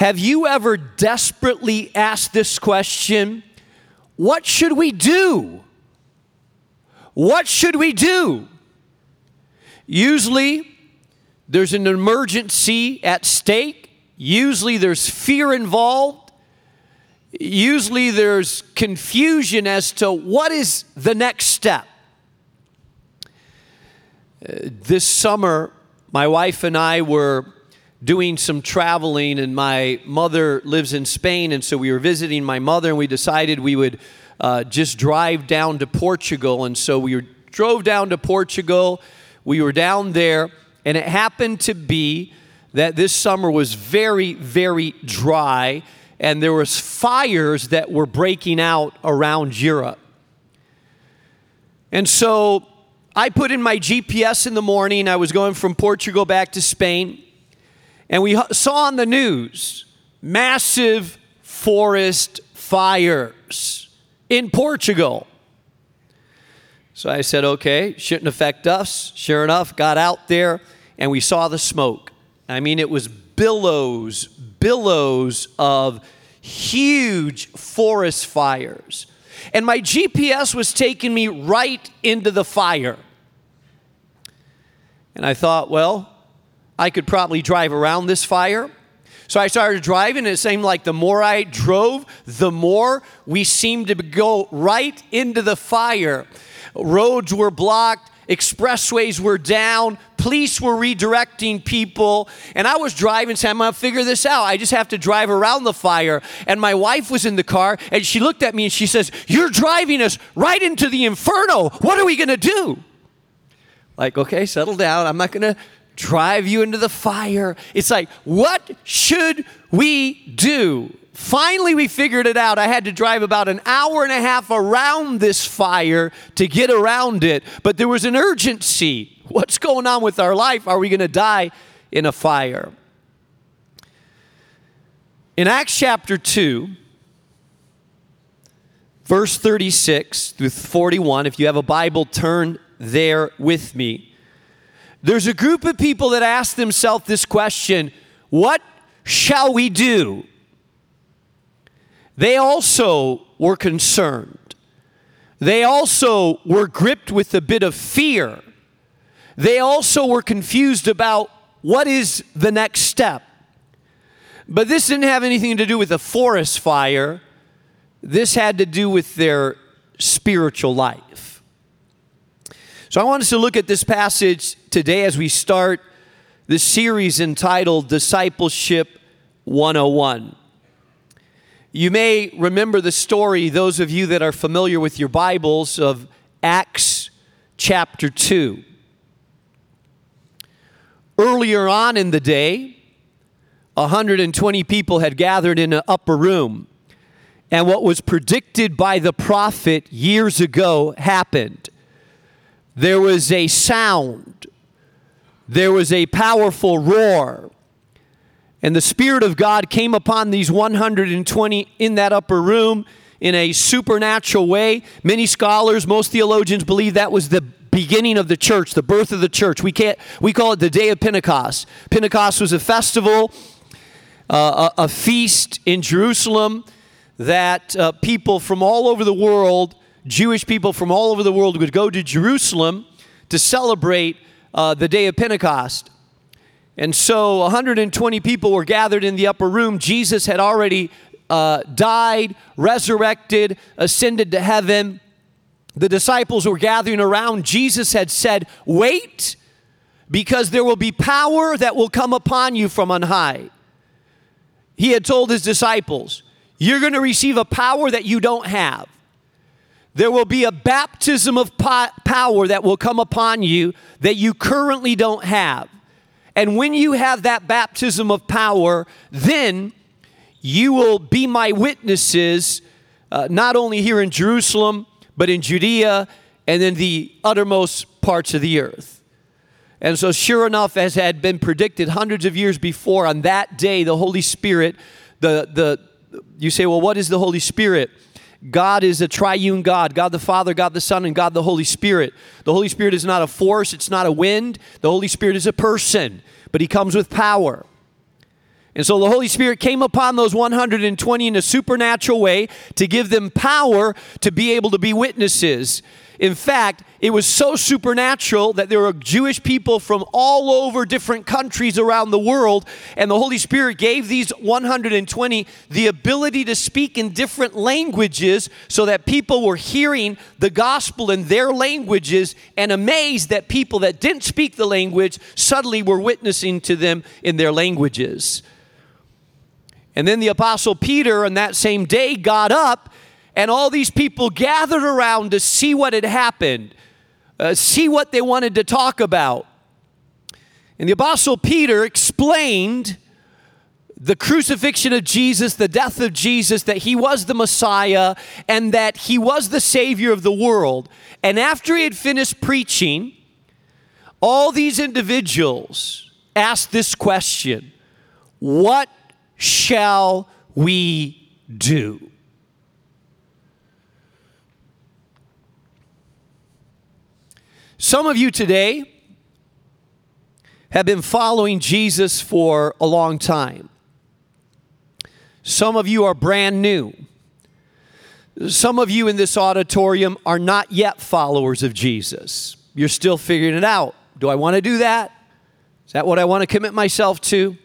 Have you ever desperately asked this question? What should we do? What should we do? Usually, there's an emergency at stake. Usually, there's fear involved. Usually, there's confusion as to what is the next step. Uh, this summer, my wife and I were doing some traveling, and my mother lives in Spain, and so we were visiting my mother, and we decided we would uh, just drive down to Portugal. And so we drove down to Portugal. We were down there, and it happened to be that this summer was very, very dry, and there was fires that were breaking out around Europe. And so I put in my GPS in the morning. I was going from Portugal back to Spain and we saw on the news massive forest fires in Portugal. So I said, okay, shouldn't affect us. Sure enough, got out there and we saw the smoke. I mean, it was billows, billows of huge forest fires. And my GPS was taking me right into the fire. And I thought, well, I could probably drive around this fire. So I started driving, and it seemed like the more I drove, the more we seemed to go right into the fire. Roads were blocked, expressways were down, police were redirecting people, and I was driving saying, I'm gonna figure this out. I just have to drive around the fire. And my wife was in the car, and she looked at me and she says, You're driving us right into the inferno. What are we gonna do? Like, okay, settle down. I'm not gonna drive you into the fire. It's like, what should we do? Finally, we figured it out. I had to drive about an hour and a half around this fire to get around it, but there was an urgency. What's going on with our life? Are we going to die in a fire? In Acts chapter 2, verse 36 through 41, if you have a Bible, turn there with me. There's a group of people that ask themselves this question What shall we do? They also were concerned. They also were gripped with a bit of fear. They also were confused about what is the next step. But this didn't have anything to do with a forest fire, this had to do with their spiritual life. So I want us to look at this passage today as we start this series entitled Discipleship 101. You may remember the story, those of you that are familiar with your Bibles, of Acts chapter 2. Earlier on in the day, 120 people had gathered in an upper room, and what was predicted by the prophet years ago happened there was a sound, there was a powerful roar. And the Spirit of God came upon these 120 in that upper room in a supernatural way. Many scholars, most theologians believe that was the beginning of the church, the birth of the church. We can't we call it the day of Pentecost. Pentecost was a festival, uh, a, a, feast in Jerusalem that uh, people from all over the world Jewish people from all over the world would go to Jerusalem to celebrate uh, the day of Pentecost. And so 120 people were gathered in the upper room. Jesus had already uh, died, resurrected, ascended to heaven. The disciples were gathering around. Jesus had said, Wait, because there will be power that will come upon you from on high. He had told his disciples, You're going to receive a power that you don't have. There will be a baptism of power that will come upon you that you currently don't have. And when you have that baptism of power, then you will be my witnesses, uh, not only here in Jerusalem, but in Judea and in the uttermost parts of the earth. And so, sure enough, as had been predicted hundreds of years before, on that day, the Holy Spirit, the, the, you say, well, what is the Holy Spirit? God is a triune God God the Father, God the Son, and God the Holy Spirit. The Holy Spirit is not a force, it's not a wind. The Holy Spirit is a person, but He comes with power. And so the Holy Spirit came upon those 120 in a supernatural way to give them power to be able to be witnesses. In fact, it was so supernatural that there were Jewish people from all over different countries around the world, and the Holy Spirit gave these 120 the ability to speak in different languages so that people were hearing the gospel in their languages and amazed that people that didn't speak the language suddenly were witnessing to them in their languages. And then the Apostle Peter on that same day got up and all these people gathered around to see what had happened, uh, see what they wanted to talk about. And the Apostle Peter explained the crucifixion of Jesus, the death of Jesus, that he was the Messiah, and that he was the Savior of the world. And after he had finished preaching, all these individuals asked this question What shall we do? Some of you today have been following Jesus for a long time. Some of you are brand new. Some of you in this auditorium are not yet followers of Jesus. You're still figuring it out. Do I want to do that? Is that what I want to commit myself to?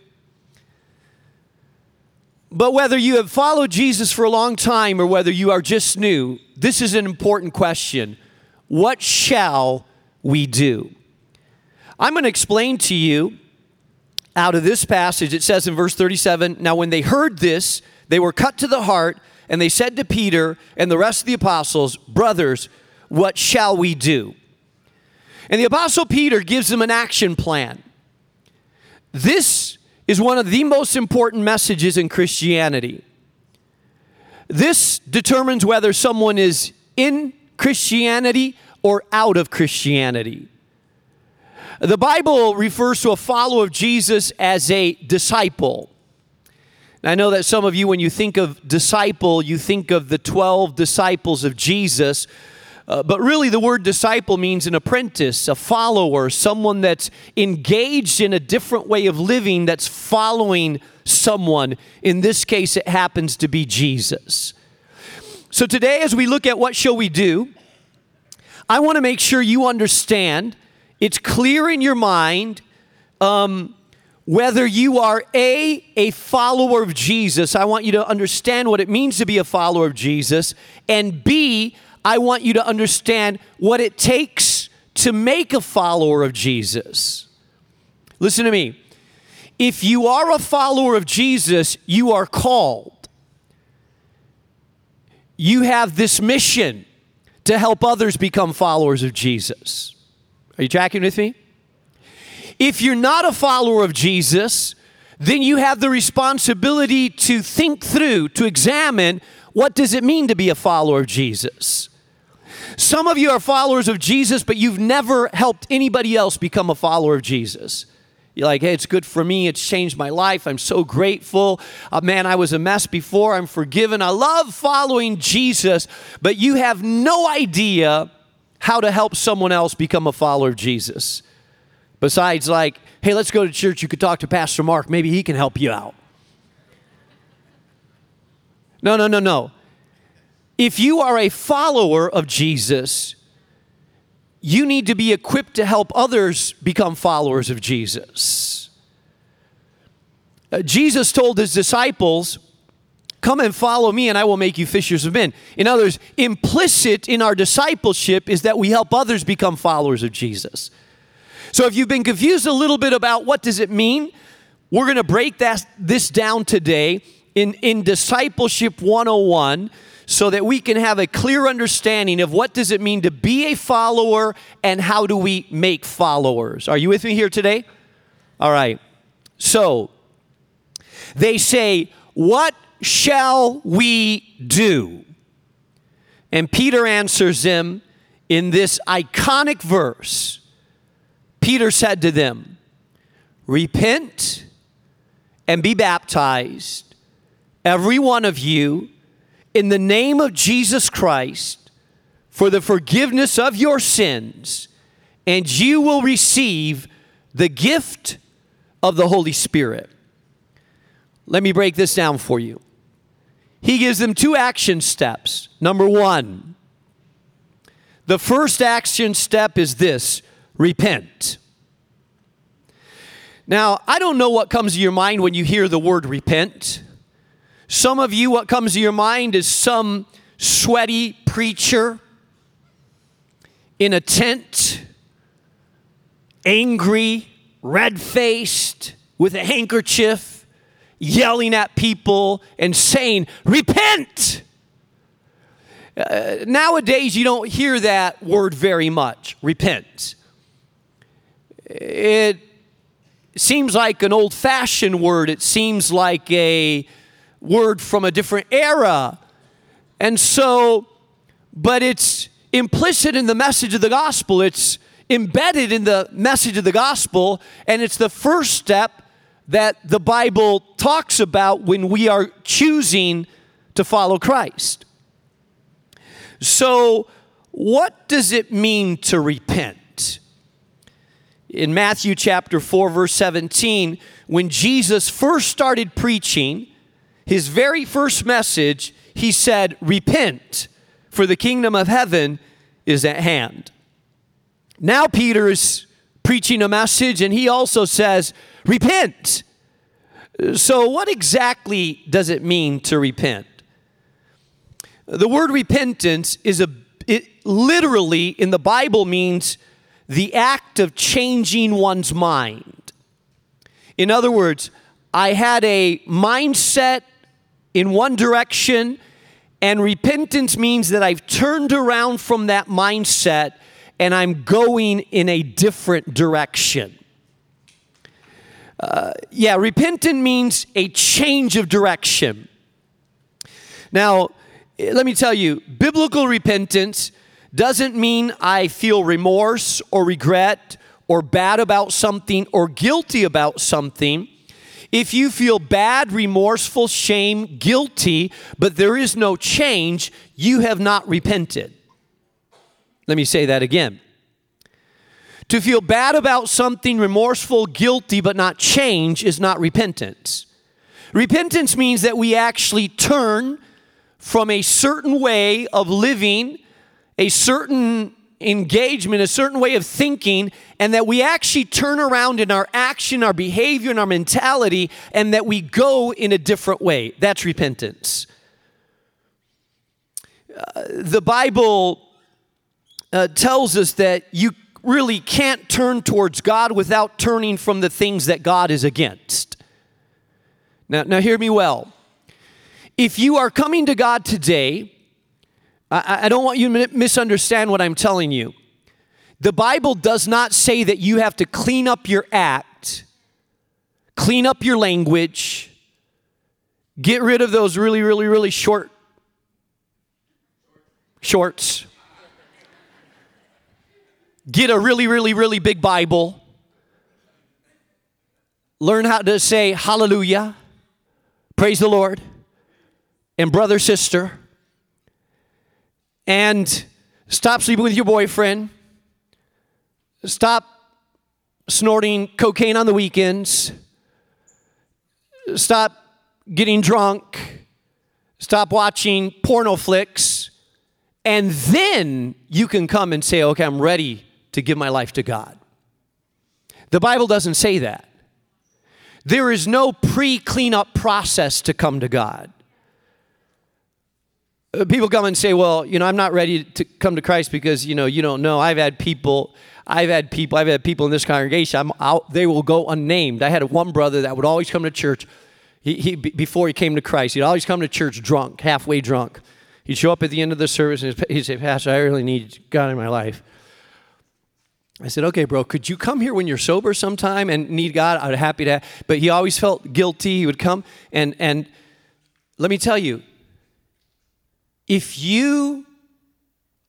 But whether you have followed Jesus for a long time or whether you are just new, this is an important question. What shall we do. I'm going to explain to you out of this passage. It says in verse 37 Now, when they heard this, they were cut to the heart, and they said to Peter and the rest of the apostles, Brothers, what shall we do? And the apostle Peter gives them an action plan. This is one of the most important messages in Christianity. This determines whether someone is in Christianity or out of Christianity. The Bible refers to a follower of Jesus as a disciple. I know that some of you, when you think of disciple, you think of the 12 disciples of Jesus. Uh, but really, the word disciple means an apprentice, a follower, someone that's engaged in a different way of living that's following someone. In this case, it happens to be Jesus. So, today, as we look at what shall we do, I want to make sure you understand, it's clear in your mind um, whether you are A, a follower of Jesus. I want you to understand what it means to be a follower of Jesus. And B, I want you to understand what it takes to make a follower of Jesus. Listen to me. If you are a follower of Jesus, you are called. You have this mission to help others become followers of Jesus. Are you tracking with me? If you're not a follower of Jesus, then you have the responsibility to think through, to examine what does it mean to be a follower of Jesus? Some of you are followers of Jesus, but you've never helped anybody else become a follower of Jesus. You're like, hey, it's good for me. It's changed my life. I'm so grateful. Uh, man, I was a mess before. I'm forgiven. I love following Jesus, but you have no idea how to help someone else become a follower of Jesus. Besides, like, hey, let's go to church. You could talk to Pastor Mark. Maybe he can help you out. No, no, no, no. If you are a follower of Jesus, you need to be equipped to help others become followers of Jesus. Uh, Jesus told his disciples, Come and follow me, and I will make you fishers of men. In other words, implicit in our discipleship is that we help others become followers of Jesus. So if you've been confused a little bit about what does it mean, we're going to break that, this down today in, in Discipleship 101 so that we can have a clear understanding of what does it mean to be a follower and how do we make followers. Are you with me here today? All right. So, they say, "What shall we do?" And Peter answers them in this iconic verse. Peter said to them, Repent and be baptized, every one of you, in the name of Jesus Christ for the forgiveness of your sins, and you will receive the gift of the Holy Spirit. Let me break this down for you. He gives them two action steps. Number one, the first action step is this repent. Now, I don't know what comes to your mind when you hear the word repent. Some of you, what comes to your mind is some sweaty preacher in a tent, angry, red faced, with a handkerchief, yelling at people and saying, Repent! Uh, nowadays, you don't hear that word very much, repent. It seems like an old fashioned word, it seems like a word from a different era. And so, but it's implicit in the message of the gospel, it's embedded in the message of the gospel, and it's the first step that the Bible talks about when we are choosing to follow Christ. So, what does it mean to repent? In Matthew chapter 4, verse 17, when Jesus first started preaching, his very first message, he said, Repent, for the kingdom of heaven is at hand. Now, Peter is preaching a message, and he also says, Repent. So, what exactly does it mean to repent? The word repentance is a it literally in the Bible means the act of changing one's mind. In other words, I had a mindset in one direction, and repentance means that I've turned around from that mindset and I'm going in a different direction. Uh, yeah, repentant means a change of direction. Now, let me tell you, biblical repentance doesn't mean I feel remorse or regret or bad about something or guilty about something. If you feel bad, remorseful, shame, guilty, but there is no change, you have not repented. Let me say that again. To feel bad about something, remorseful, guilty, but not change is not repentance. Repentance means that we actually turn from a certain way of living, a certain engagement, a certain way of thinking, and that we actually turn around in our action, our behavior, and our mentality, and that we go in a different way. That's repentance. Uh, the Bible uh, tells us that you really can't turn towards God without turning from the things that God is against. Now, now hear me well. If you are coming to God today, I, I don't want you to misunderstand what I'm telling you. The Bible does not say that you have to clean up your act, clean up your language, get rid of those really, really, really short shorts, get a really, really, really big Bible, learn how to say hallelujah, praise the Lord and brother, sister, and stop sleeping with your boyfriend, stop snorting cocaine on the weekends, stop getting drunk, stop watching porno flicks, and then you can come and say, okay, I'm ready to give my life to God. The Bible doesn't say that. There is no pre cleanup process to come to God. Uh, people come and say, well, you know, I'm not ready to come to Christ because, you know, you don't know. I've had people, I've had people, I've had people in this congregation, I'm out, they will go unnamed. I had one brother that would always come to church. He, he, before he came to Christ, he'd always come to church drunk, halfway drunk. He'd show up at the end of the service and he'd say, Pastor, I really need God in my life. I said, okay, bro, could you come here when you're sober sometime and need God? I'd be happy to. But he always felt guilty. He would come and, and let me tell you, if you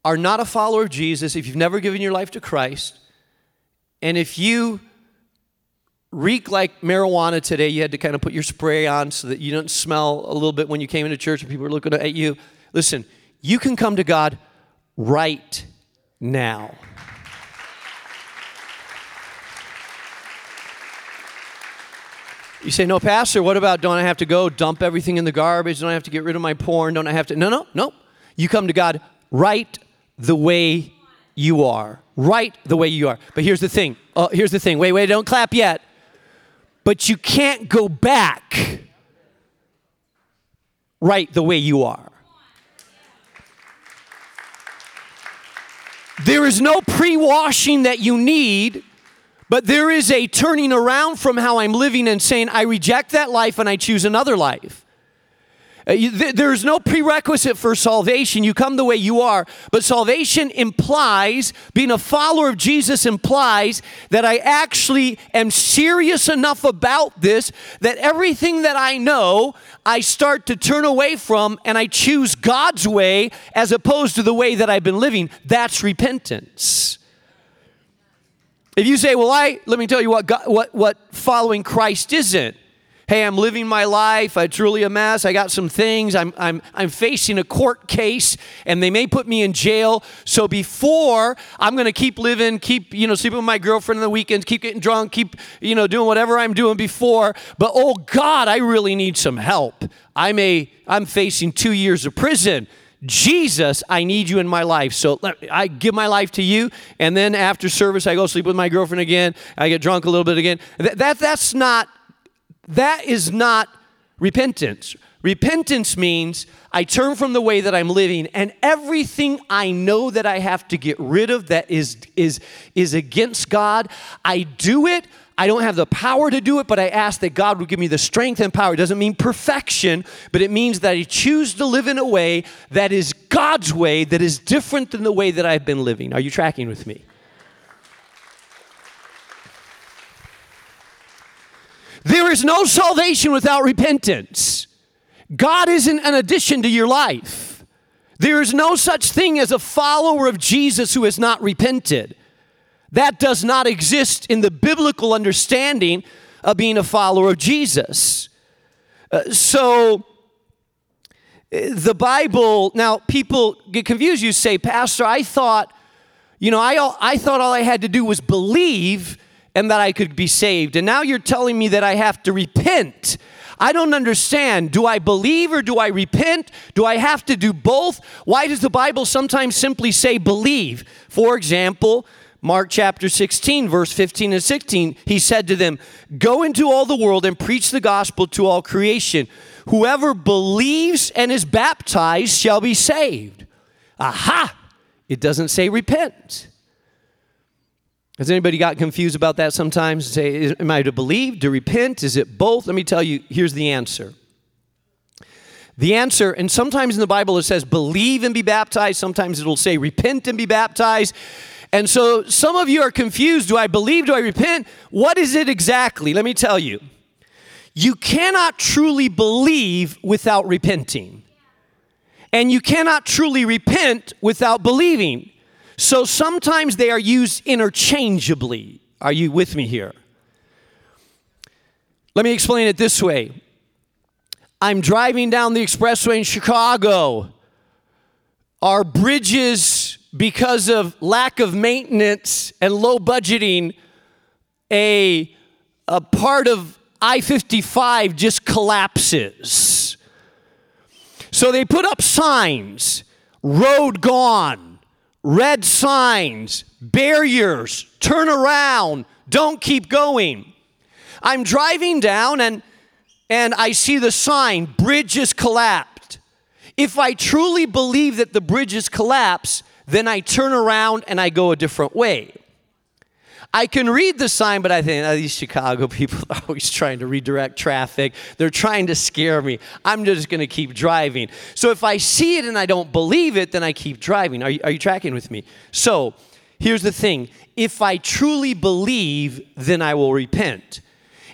are not a follower of Jesus, if you've never given your life to Christ, and if you reek like marijuana today, you had to kind of put your spray on so that you don't smell a little bit when you came into church and people were looking at you. Listen, you can come to God right now. You say, no, Pastor, what about don't I have to go dump everything in the garbage? Don't I have to get rid of my porn? Don't I have to? No, no, no. You come to God right the way you are. Right the way you are. But here's the thing. Oh, here's the thing. Wait, wait, don't clap yet. But you can't go back right the way you are. There is no pre washing that you need, but there is a turning around from how I'm living and saying, I reject that life and I choose another life. Uh, there's no prerequisite for salvation. You come the way you are. But salvation implies, being a follower of Jesus implies that I actually am serious enough about this that everything that I know, I start to turn away from and I choose God's way as opposed to the way that I've been living. That's repentance. If you say, well, I, let me tell you what, God, what, what following Christ isn't hey, I'm living my life. It's really a mess. I got some things. I'm, I'm, I'm facing a court case and they may put me in jail. So before I'm going to keep living, keep, you know, sleeping with my girlfriend on the weekends, keep getting drunk, keep, you know, doing whatever I'm doing before. But oh God, I really need some help. I may, I'm facing two years of prison. Jesus, I need you in my life. So I give my life to you, and then after service, I go sleep with my girlfriend again. I get drunk a little bit again. That, that that's not that is not repentance. Repentance means I turn from the way that I'm living and everything I know that I have to get rid of that is, is, is against God, I do it. I don't have the power to do it, but I ask that God would give me the strength and power. It doesn't mean perfection, but it means that I choose to live in a way that is God's way, that is different than the way that I've been living. Are you tracking with me? There is no salvation without repentance. God isn't an addition to your life. There is no such thing as a follower of Jesus who has not repented. That does not exist in the biblical understanding of being a follower of Jesus. Uh, so, uh, the Bible, now people get confused. You say, Pastor, I thought, you know, I, I thought all I had to do was believe and that I could be saved. And now you're telling me that I have to repent. I don't understand. Do I believe or do I repent? Do I have to do both? Why does the Bible sometimes simply say believe? For example, Mark chapter 16, verse 15 and 16, he said to them, Go into all the world and preach the gospel to all creation. Whoever believes and is baptized shall be saved. Aha! It doesn't say repent. Has anybody got confused about that sometimes? Say, am I to believe, to repent? Is it both? Let me tell you, here's the answer. The answer, and sometimes in the Bible it says believe and be baptized, sometimes it'll say repent and be baptized. And so some of you are confused do I believe, do I repent? What is it exactly? Let me tell you. You cannot truly believe without repenting, and you cannot truly repent without believing. So sometimes they are used interchangeably. Are you with me here? Let me explain it this way I'm driving down the expressway in Chicago. Our bridges, because of lack of maintenance and low budgeting, a, a part of I 55 just collapses. So they put up signs road gone red signs, barriers, turn around, don't keep going. I'm driving down and and I see the sign, bridge is collapsed. If I truly believe that the bridge is collapsed, then I turn around and I go a different way. I can read the sign, but I think oh, these Chicago people are always trying to redirect traffic. They're trying to scare me. I'm just going to keep driving. So if I see it and I don't believe it, then I keep driving. Are you, are you tracking with me? So here's the thing if I truly believe, then I will repent.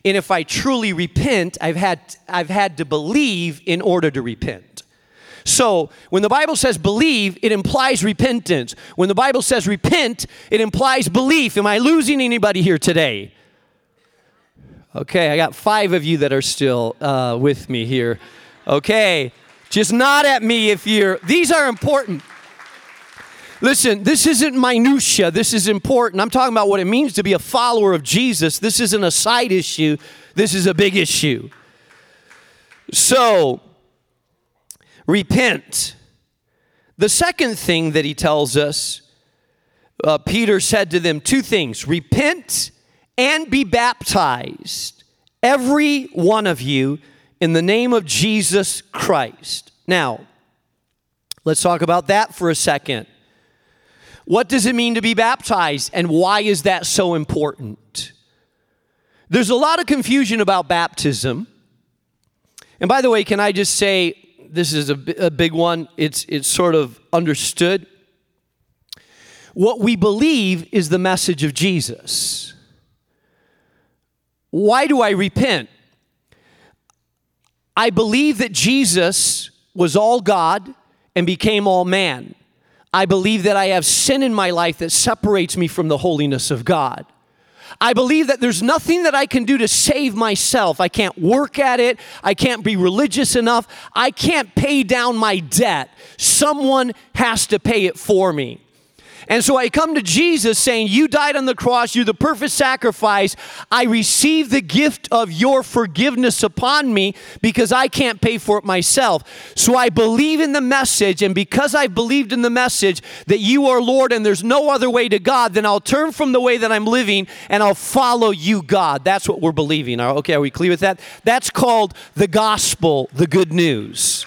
And if I truly repent, I've had, I've had to believe in order to repent. So, when the Bible says believe, it implies repentance. When the Bible says repent, it implies belief. Am I losing anybody here today? Okay, I got five of you that are still uh, with me here. Okay, just nod at me if you're, these are important. Listen, this isn't minutia. This is important. I'm talking about what it means to be a follower of Jesus. This isn't a side issue. This is a big issue. So, repent. The second thing that he tells us, uh, Peter said to them two things repent and be baptized, every one of you, in the name of Jesus Christ. Now, let's talk about that for a second. What does it mean to be baptized, and why is that so important? There's a lot of confusion about baptism. And by the way, can I just say this is a, a big one? It's, it's sort of understood. What we believe is the message of Jesus. Why do I repent? I believe that Jesus was all God and became all man. I believe that I have sin in my life that separates me from the holiness of God. I believe that there's nothing that I can do to save myself. I can't work at it. I can't be religious enough. I can't pay down my debt. Someone has to pay it for me. And so I come to Jesus saying, You died on the cross, you're the perfect sacrifice. I receive the gift of your forgiveness upon me because I can't pay for it myself. So I believe in the message, and because I've believed in the message that you are Lord and there's no other way to God, then I'll turn from the way that I'm living and I'll follow you, God. That's what we're believing. Okay, are we clear with that? That's called the gospel, the good news.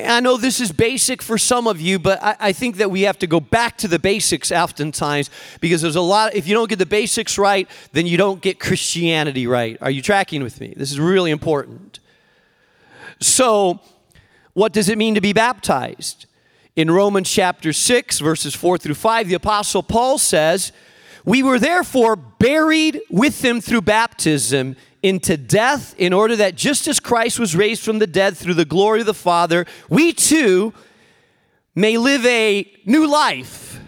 I know this is basic for some of you, but I, I, think that we have to go back to the basics oftentimes because there's a lot. If you don't get the basics right, then you don't get Christianity right. Are you tracking with me? This is really important. So, what does it mean to be baptized? In Romans chapter 6, verses 4 through 5, the Apostle Paul says, We were therefore buried with him through baptism into death in order that just as Christ was raised from the dead through the glory of the Father, we too may live a new life.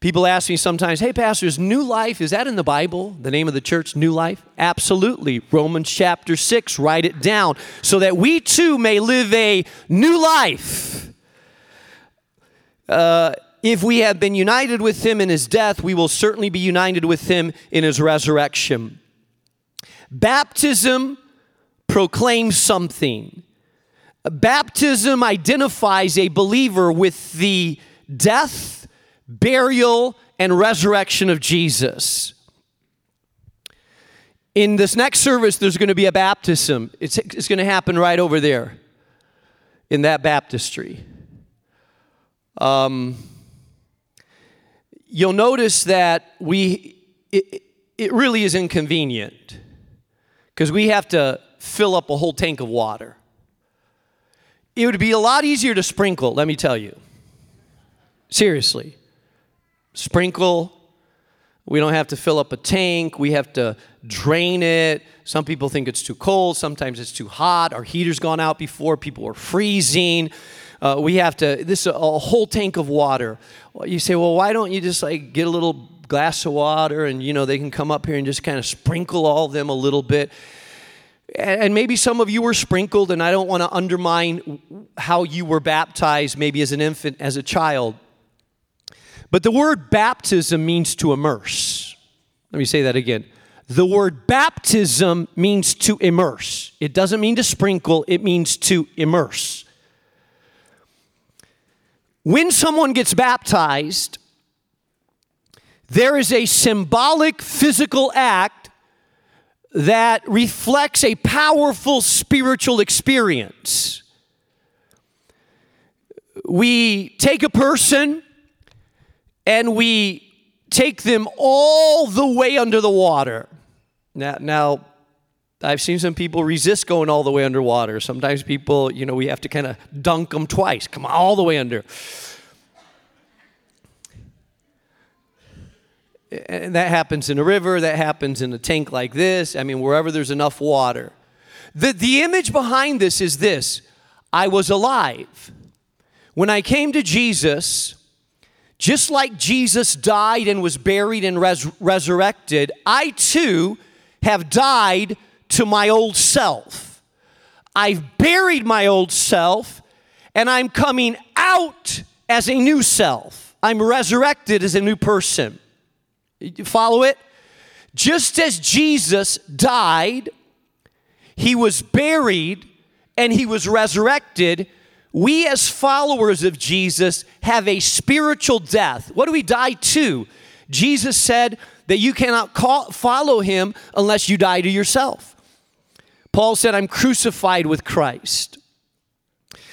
People ask me sometimes, hey, pastors, new life, is that in the Bible? The name of the church, New Life? Absolutely. Romans chapter 6, write it down. So that we too may live a new life. Uh, if we have been united with him in his death, we will certainly be united with him in his resurrection. Baptism proclaims something. Baptism identifies a believer with the death, burial, and resurrection of Jesus. In this next service, there's going to be a baptism. It's, it's going to happen right over there in that baptistry. Um, you'll notice that we, it, it really is inconvenient because we have to fill up a whole tank of water. It would be a lot easier to sprinkle, let me tell you. Seriously. Sprinkle. We don't have to fill up a tank. We have to drain it. Some people think it's too cold. Sometimes it's too hot. Our heater's gone out before. People are freezing. Uh, we have to, this is a, a whole tank of water. You say, well, why don't you just like get a little glass of water and, you know, they can come up here and just kind of sprinkle all of them a little bit. And maybe some of you were sprinkled, and I don't want to undermine how you were baptized, maybe as an infant, as a child. But the word baptism means to immerse. Let me say that again. The word baptism means to immerse. It doesn't mean to sprinkle, it means to immerse. When someone gets baptized, there is a symbolic physical act that reflects a powerful spiritual experience. We take a person and we take them all the way under the water. Now, now I've seen some people resist going all the way underwater. Sometimes people, you know, we have to kind of dunk them twice. Come all the way under. And that happens in a river, that happens in a tank like this. I mean, wherever there's enough water. The, the image behind this is this I was alive. When I came to Jesus, just like Jesus died and was buried and res- resurrected, I too have died to my old self. I've buried my old self and I'm coming out as a new self. I'm resurrected as a new person. You follow it? Just as Jesus died, he was buried, and he was resurrected, we as followers of Jesus have a spiritual death. What do we die to? Jesus said that you cannot call, follow him unless you die to yourself. Paul said, I'm crucified with Christ.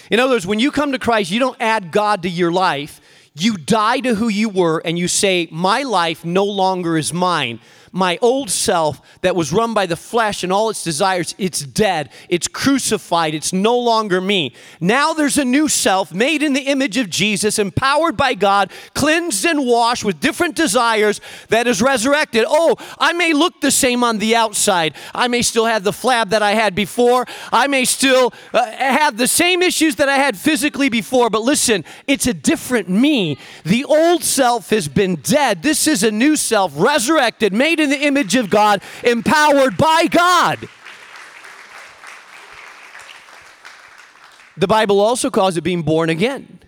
In other words, when you come to Christ, you don't add God to your life. You die to who you were and you say, My life no longer is mine my old self that was run by the flesh and all its desires, it's dead. It's crucified. It's no longer me. Now there's a new self made in the image of Jesus, empowered by God, cleansed and washed with different desires that is resurrected. Oh, I may look the same on the outside. I may still have the flab that I had before. I may still uh, have the same issues that I had physically before. But listen, it's a different me. The old self has been dead. This is a new self, resurrected, made made in the image of God, empowered by God. The Bible also calls it being born again.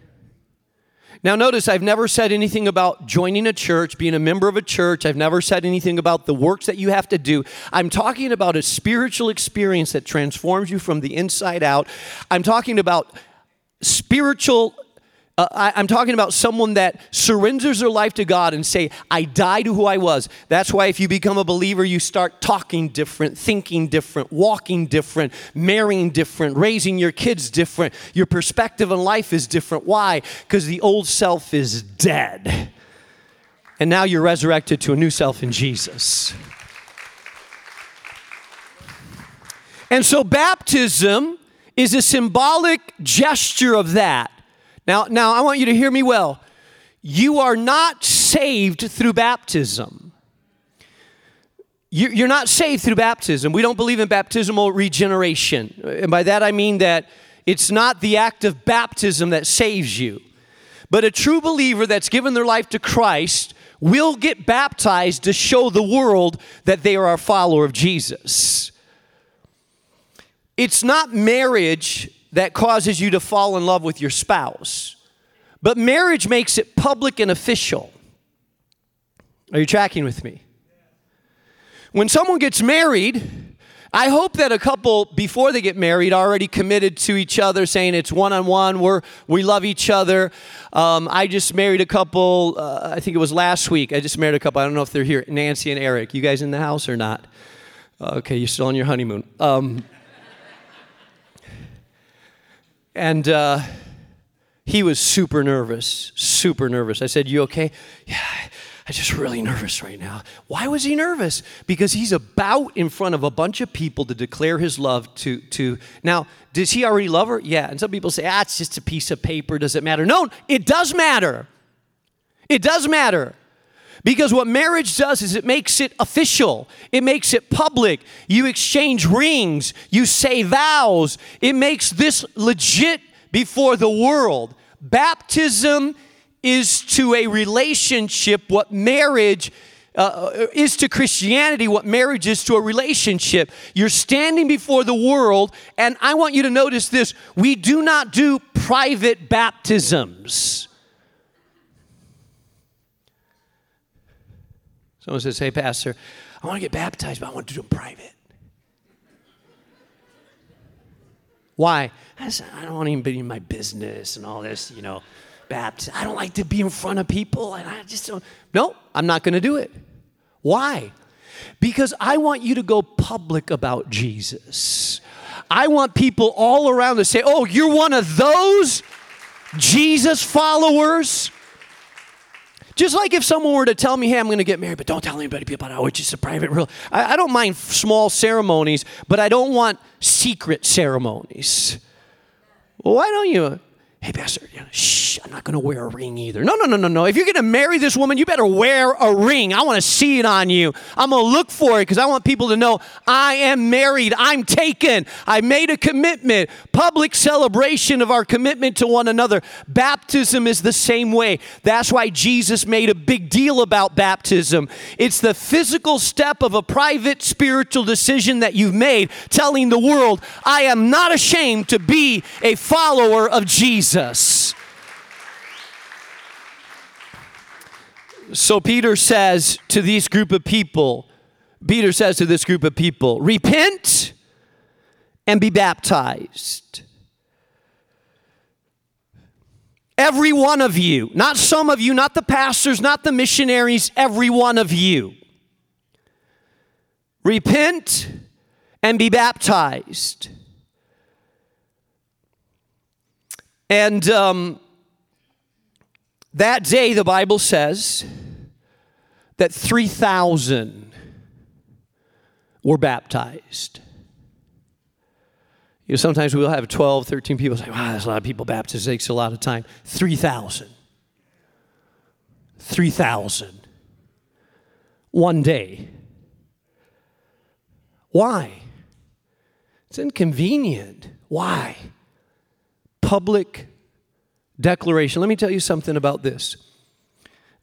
Now, notice I've never said anything about joining a church, being a member of a church. I've never said anything about the works that you have to do. I'm talking about a spiritual experience that transforms you from the inside out. I'm talking about spiritual uh, I, am talking about someone that surrenders their life to God and say, I die to who I was. That's why if you become a believer, you start talking different, thinking different, walking different, marrying different, raising your kids different. Your perspective on life is different. Why? Because the old self is dead. And now you're resurrected to a new self in Jesus. And so baptism is a symbolic gesture of that. Now, now I want you to hear me well. You are not saved through baptism. You're not saved through baptism. We don't believe in baptismal regeneration. And by that I mean that it's not the act of baptism that saves you. But a true believer that's given their life to Christ will get baptized to show the world that they are a follower of Jesus. It's not marriage that causes you to fall in love with your spouse. But marriage makes it public and official. Are you tracking with me? When someone gets married, I hope that a couple before they get married already committed to each other, saying it's one on one. We're we love each other. Um, I just married a couple. Uh, I think it was last week. I just married a couple. I don't know if they're here. Nancy and Eric. You guys in the house or not? Okay, you're still on your honeymoon. Um, and uh, he was super nervous, super nervous. I said, You okay? Yeah, I'm just really nervous right now. Why was he nervous? Because he's about in front of a bunch of people to declare his love to, to now, does he already love her? Yeah. And some people say, ah, it's just a piece of paper. Does it matter? No, it does matter. It does matter. Because what marriage does is it makes it official, it makes it public. You exchange rings, you say vows, it makes this legit before the world. Baptism is to a relationship what marriage uh, is to Christianity what marriage is to a relationship. You're standing before the world, and I want you to notice this we do not do private baptisms. Someone says, Hey, Pastor, I want to get baptized, but I want to do it private. Why? I, said, I don't want be in my business and all this, you know, baptism. I don't like to be in front of people, and I just don't. No, I'm not going to do it. Why? Because I want you to go public about Jesus. I want people all around to say, Oh, you're one of those Jesus followers? Just like if someone were to tell me, hey, I'm going to get married, but don't tell anybody about it. It's just a private real. I, I don't mind small ceremonies, but I don't want secret ceremonies. Why don't you? Hey, Pastor, shh, I'm not going to wear a ring either. No, no, no, no, no. If you're going to marry this woman, you better wear a ring. I want to see it on you. I'm going to look for it because I want people to know I am married. I'm taken. I made a commitment. Public celebration of our commitment to one another. Baptism is the same way. That's why Jesus made a big deal about baptism. It's the physical step of a private spiritual decision that you've made, telling the world, I am not ashamed to be a follower of Jesus. So Peter says to this group of people, Peter says to this group of people, repent and be baptized. Every one of you, not some of you, not the pastors, not the missionaries, every one of you. Repent and be baptized And um, that day, the Bible says that 3,000 were baptized. You know, sometimes we'll have 12, 13 people say, wow, that's a lot of people baptized. It takes a lot of time. 3,000. 3,000. One day. Why? It's inconvenient. Why? Public declaration. Let me tell you something about this.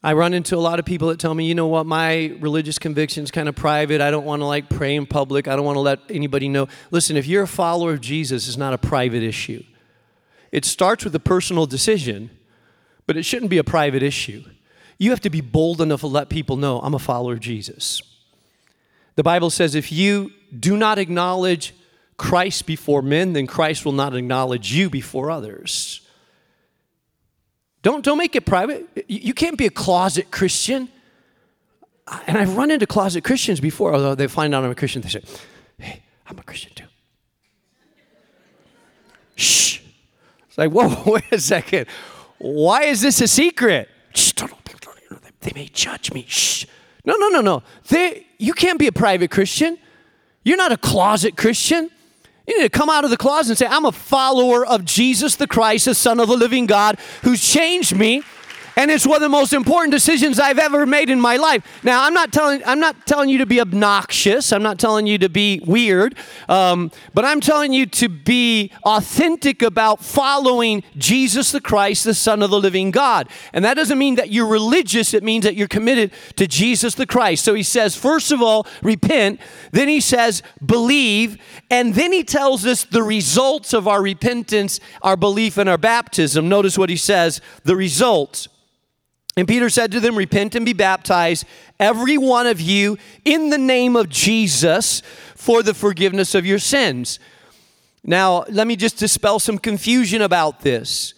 I run into a lot of people that tell me, you know what, my religious conviction is kind of private. I don't want to like pray in public. I don't want to let anybody know. Listen, if you're a follower of Jesus, it's not a private issue. It starts with a personal decision, but it shouldn't be a private issue. You have to be bold enough to let people know, I'm a follower of Jesus. The Bible says if you do not acknowledge Christ before men, then Christ will not acknowledge you before others. Don't, don't make it private. You can't be a closet Christian. And I've run into closet Christians before, although they find out I'm a Christian, they say, Hey, I'm a Christian too. Shh. It's like, whoa, wait a second. Why is this a secret? Shh, they may judge me. Shh. No, no, no, no. They, you can't be a private Christian. You're not a closet Christian. You need to come out of the closet and say, I'm a follower of Jesus the Christ, the Son of the living God, who's changed me and it's one of the most important decisions I've ever made in my life. Now, I'm not telling I'm not telling you to be obnoxious. I'm not telling you to be weird, um, but I'm telling you to be authentic about following Jesus the Christ, the Son of the Living God. And that doesn't mean that you're religious. It means that you're committed to Jesus the Christ. So he says, first of all, repent. Then he says, believe, and then he tells us the results of our repentance, our belief, and our baptism. Notice what he says: the results. And Peter said to them, Repent and be baptized, every one of you, in the name of Jesus, for the forgiveness of your sins. Now, let me just dispel some confusion about this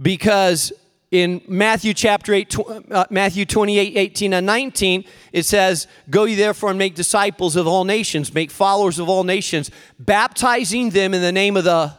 because in Matthew chapter 8, uh, Matthew 28, 18 and 19, it says, Go ye therefore and make disciples of all nations, make followers of all nations, baptizing them in the name of the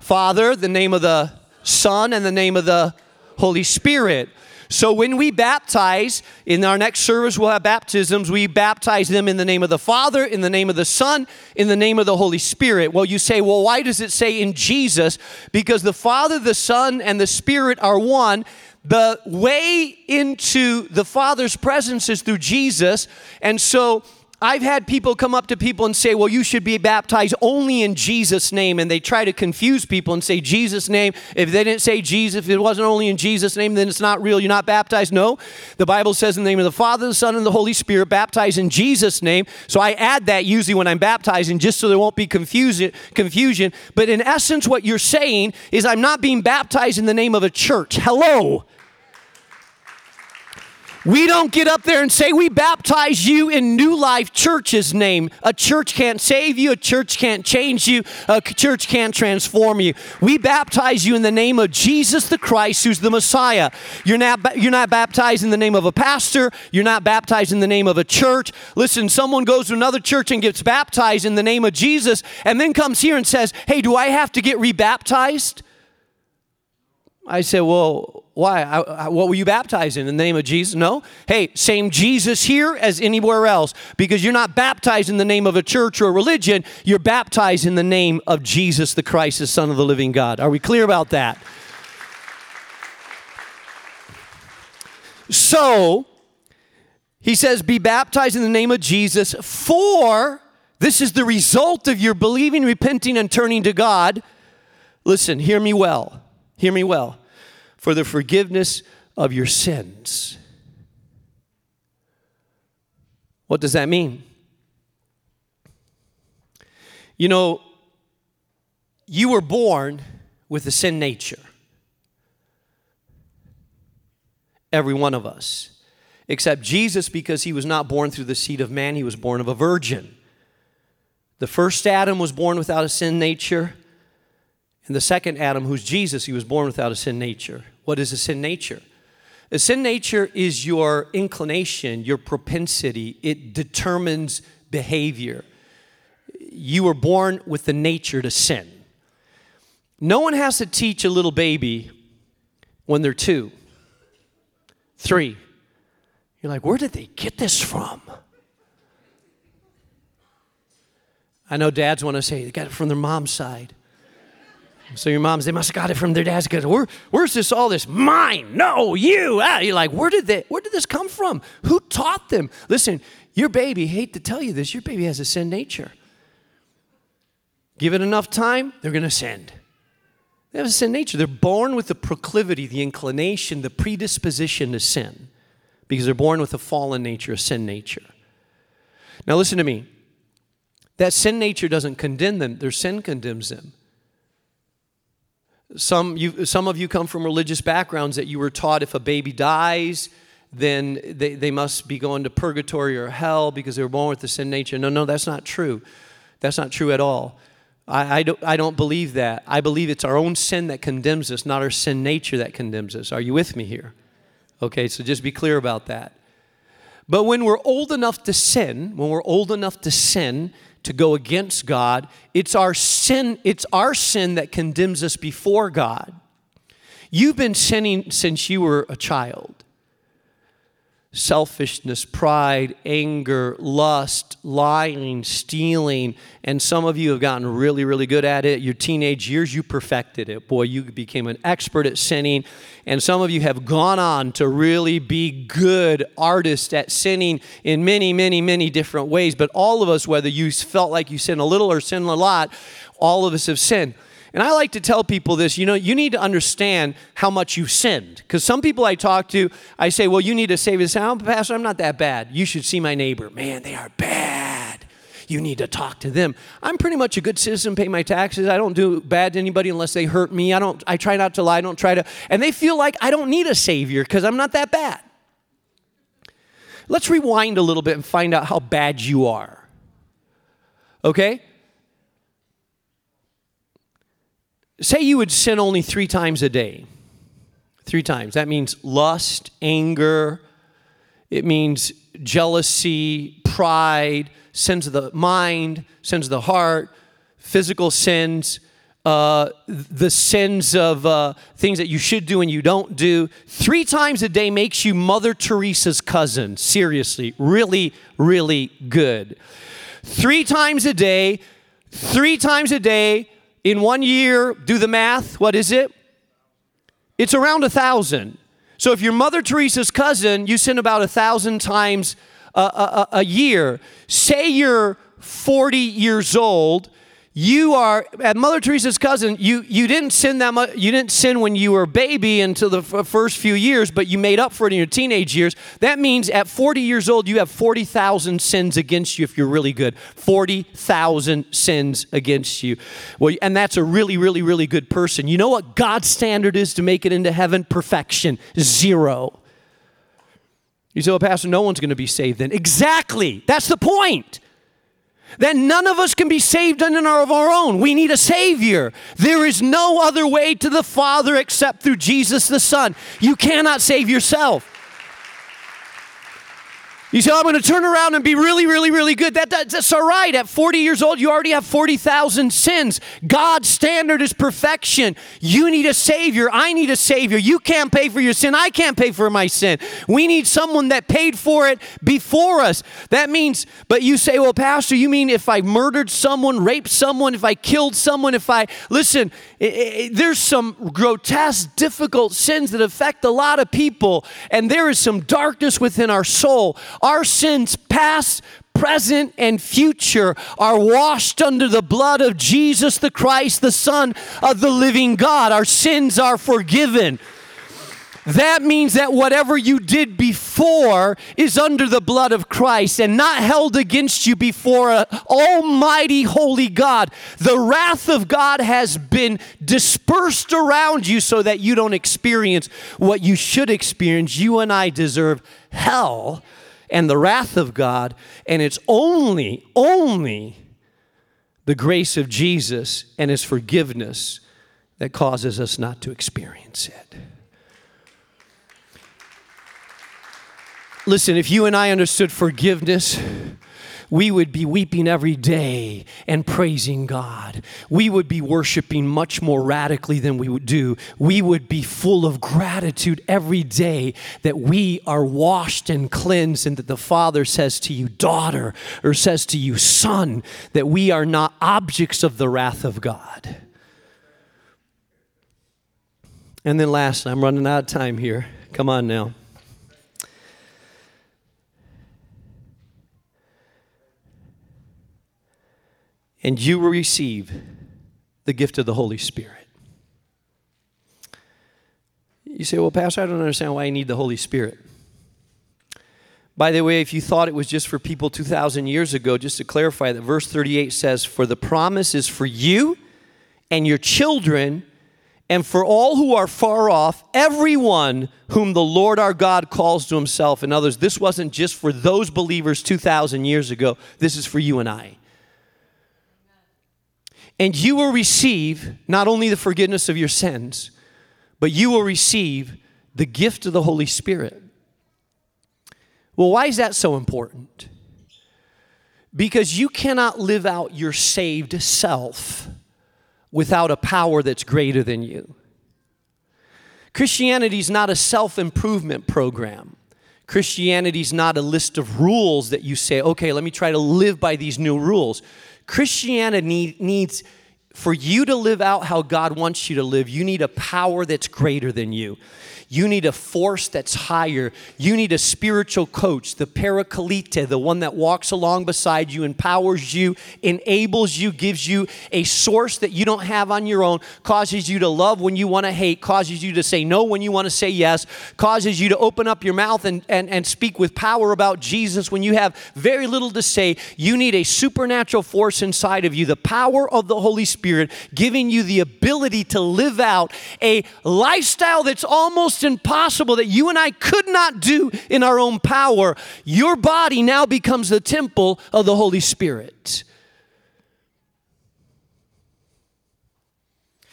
Father, the name of the Son, and the name of the Holy Spirit. So when we baptize, in our next service, we'll have baptisms. We baptize them in the name of the Father, in the name of the Son, in the name of the Holy Spirit. Well, you say, well, why does it say in Jesus? Because the Father, the Son, and the Spirit are one. The way into the Father's presence is through Jesus. And so, I've had people come up to people and say, well, you should be baptized only in Jesus' name. And they try to confuse people and say, Jesus' name. If they didn't say Jesus, if it wasn't only in Jesus' name, then it's not real. You're not baptized. No. The Bible says in the name of the Father, the Son, and the Holy Spirit, baptized in Jesus' name. So I add that usually when I'm baptizing just so there won't be confusion. confusion. But in essence, what you're saying is I'm not being baptized in the name of a church. Hello. We don't get up there and say, We baptize you in New Life Church's name. A church can't save you, a church can't change you, a church can't transform you. We baptize you in the name of Jesus the Christ, who's the Messiah. You're not, you're not baptized in the name of a pastor, you're not baptized in the name of a church. Listen, someone goes to another church and gets baptized in the name of Jesus and then comes here and says, Hey, do I have to get rebaptized? I said, Well, why? I, I, what were you baptized in? In the name of Jesus? No. Hey, same Jesus here as anywhere else because you're not baptized in the name of a church or a religion. You're baptized in the name of Jesus the Christ, the Son of the living God. Are we clear about that? So, he says, Be baptized in the name of Jesus, for this is the result of your believing, repenting, and turning to God. Listen, hear me well. Hear me well. For the forgiveness of your sins. What does that mean? You know, you were born with a sin nature. Every one of us. Except Jesus, because he was not born through the seed of man, he was born of a virgin. The first Adam was born without a sin nature. And the second Adam, who's Jesus, he was born without a sin nature. What is a sin nature? A sin nature is your inclination, your propensity. It determines behavior. You were born with the nature to sin. No one has to teach a little baby when they're two, three. You're like, where did they get this from? I know dads want to say they got it from their mom's side. So your moms, they must have got it from their dads. Because where, where's this all this? Mine? No, you. Ah, you're like, where did they, where did this come from? Who taught them? Listen, your baby, hate to tell you this, your baby has a sin nature. Give it enough time, they're to sin. They have a sin nature. They're born with the proclivity, the inclination, the predisposition to sin because they're born with a fallen nature, a sin nature. Now, listen to me. That sin nature doesn't condemn them, their sin condemns them. Some, you, some of you come from religious backgrounds that you were taught if a baby dies, then they, they must be going to purgatory or hell because they were born with the sin nature. No, no, that's not true. That's not true at all. I, I, don't, I don't believe that. I believe it's our own sin that condemns us, not our sin nature that condemns us. Are you with me here? Okay, so just be clear about that. But when we're old enough to sin, when we're old enough to sin, to go against God, it's our sin, it's our sin that condemns us before God. You've been sinning since you were a child selfishness, pride, anger, lust, lying, stealing, and some of you have gotten really, really good at it. Your teenage years, you perfected it. Boy, you became an expert at sinning. And some of you have gone on to really be good artists at sinning in many, many, many different ways. But all of us, whether you felt like you sinned a little or sinned a lot, all of us have sinned. And I like to tell people this you know, you need to understand how much you've sinned. Because some people I talk to, I say, well, you need to save this. Oh, Pastor, I'm not that bad. You should see my neighbor. Man, they are bad. You need to talk to them. I'm pretty much a good citizen, pay my taxes. I don't do bad to anybody unless they hurt me. I don't I try not to lie, I don't try to and they feel like I don't need a savior because I'm not that bad. Let's rewind a little bit and find out how bad you are. Okay? Say you would sin only three times a day. Three times. That means lust, anger, it means jealousy, pride, sins of the mind, sins of the heart, physical sins, uh, the sins of uh, things that you should do and you don't do. Three times a day makes you Mother Teresa's cousin. Seriously, really, really good. Three times a day, three times a day in one year, do the math, what is it? It's around a thousand. So if you're Mother Teresa's cousin, you sin about a thousand times a, a, a year. Say you're 40 years old you are at Mother Teresa's cousin. You you didn't sin that much. You didn't sin when you were a baby until the f- first few years, but you made up for it in your teenage years. That means at 40 years old, you have 40,000 sins against you if you're really good. 40,000 sins against you. Well, and that's a really, really, really good person. You know what God's standard is to make it into heaven? Perfection. Zero. You say, well, Pastor, no one's going to be saved then. Exactly. That's the point that none of us can be saved in and of our own. We need a Savior. There is no other way to the Father except through Jesus the Son. You cannot save yourself. You say, oh, I'm going to turn around and be really, really, really good. That, that, that's all right. At 40 years old, you already have 40,000 sins. God's standard is perfection. You need a Savior. I need a Savior. You can't pay for your sin. I can't pay for my sin. We need someone that paid for it before us. That means, but you say, well, Pastor, you mean if I murdered someone, raped someone, if I killed someone, if I, listen, it, it, there's some grotesque, difficult sins that affect a lot of people, and there is some darkness within our soul. Our sins, past, present, and future, are washed under the blood of Jesus the Christ, the Son of the living God. Our sins are forgiven. That means that whatever you did before is under the blood of Christ and not held against you before an almighty holy God. The wrath of God has been dispersed around you so that you don't experience what you should experience. You and I deserve hell and the wrath of God, and it's only, only the grace of Jesus and his forgiveness that causes us not to experience it. Listen, if you and I understood forgiveness, we would be weeping every day and praising God. We would be worshiping much more radically than we would do. We would be full of gratitude every day that we are washed and cleansed, and that the Father says to you, daughter, or says to you, son, that we are not objects of the wrath of God. And then last, I'm running out of time here. Come on now. And you will receive the gift of the Holy Spirit. You say, Well, Pastor, I don't understand why I need the Holy Spirit. By the way, if you thought it was just for people 2,000 years ago, just to clarify that verse 38 says, For the promise is for you and your children, and for all who are far off, everyone whom the Lord our God calls to himself and others. This wasn't just for those believers 2,000 years ago, this is for you and I. And you will receive not only the forgiveness of your sins, but you will receive the gift of the Holy Spirit. Well, why is that so important? Because you cannot live out your saved self without a power that's greater than you. Christianity is not a self improvement program. Christianity is not a list of rules that you say, okay, let me try to live by these new rules. Christianity needs, for you to live out how God wants you to live, you need a power that's greater than you. You need a force that's higher. You need a spiritual coach, the paraclete, the one that walks along beside you, empowers you, enables you, gives you a source that you don't have on your own, causes you to love when you want to hate, causes you to say no when you want to say yes, causes you to open up your mouth and, and, and speak with power about Jesus when you have very little to say. You need a supernatural force inside of you, the power of the Holy Spirit, giving you the ability to live out a lifestyle that's almost impossible that you and I could not do in our own power, your body now becomes the temple of the Holy Spirit.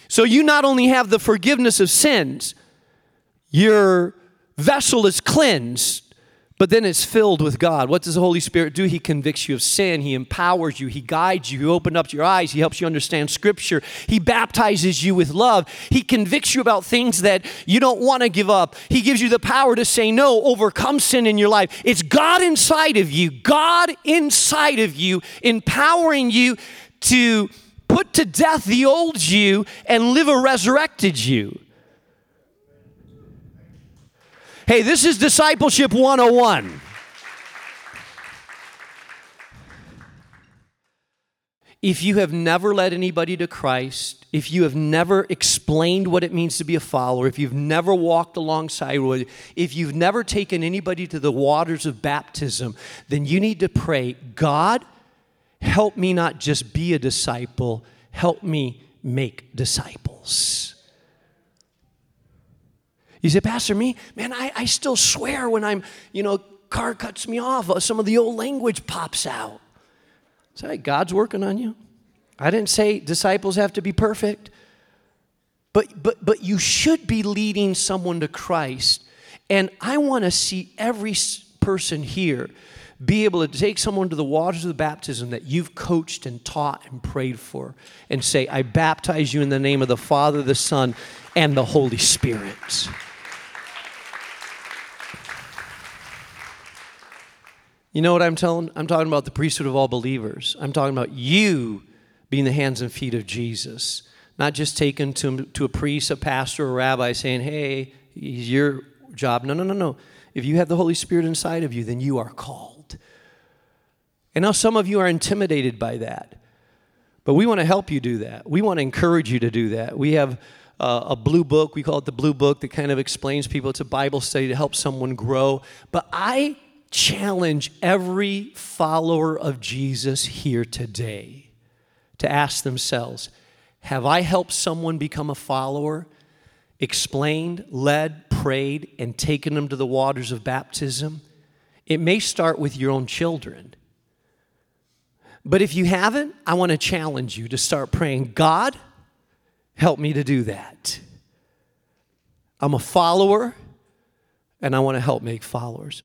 So you not only have the forgiveness of sins, your vessel is cleansed but then it's filled with God. What does the Holy Spirit do? He convicts you of sin. He empowers you. He guides you. He opens up your eyes. He helps you understand Scripture. He baptizes you with love. He convicts you about things that you don't want to give up. He gives you the power to say no, overcome sin in your life. It's God inside of you, God inside of you, empowering you to put to death the old you and live a resurrected you. Hey, this is Discipleship 101. If you have never led anybody to Christ, if you have never explained what it means to be a follower, if you've never walked alongside with, if you've never taken anybody to the waters of baptism, then you need to pray, God, help me not just be a disciple, help me make disciples. You say, Pastor, me, man, I, I still swear when I'm, you know, car cuts me off, uh, some of the old language pops out. Say, God's working on you. I didn't say disciples have to be perfect, but, but, but you should be leading someone to Christ. And I want to see every person here be able to take someone to the waters of the baptism that you've coached and taught and prayed for and say, I baptize you in the name of the Father, the Son, and the Holy Spirit. You know what I'm telling? I'm talking about the priesthood of all believers. I'm talking about you being the hands and feet of Jesus, not just taken to, to a priest, a pastor, a rabbi saying, hey, he's your job. No, no, no, no. If you have the Holy Spirit inside of you, then you are called. And now some of you are intimidated by that. But we want to help you do that. We want to encourage you to do that. We have uh, a blue book, we call it the blue book, that kind of explains people. It's a Bible study to help someone grow. But I challenge every follower of Jesus here today to ask themselves Have I helped someone become a follower, explained, led, prayed, and taken them to the waters of baptism? It may start with your own children. But if you haven't, I want to challenge you to start praying God, help me to do that. I'm a follower, and I want to help make followers.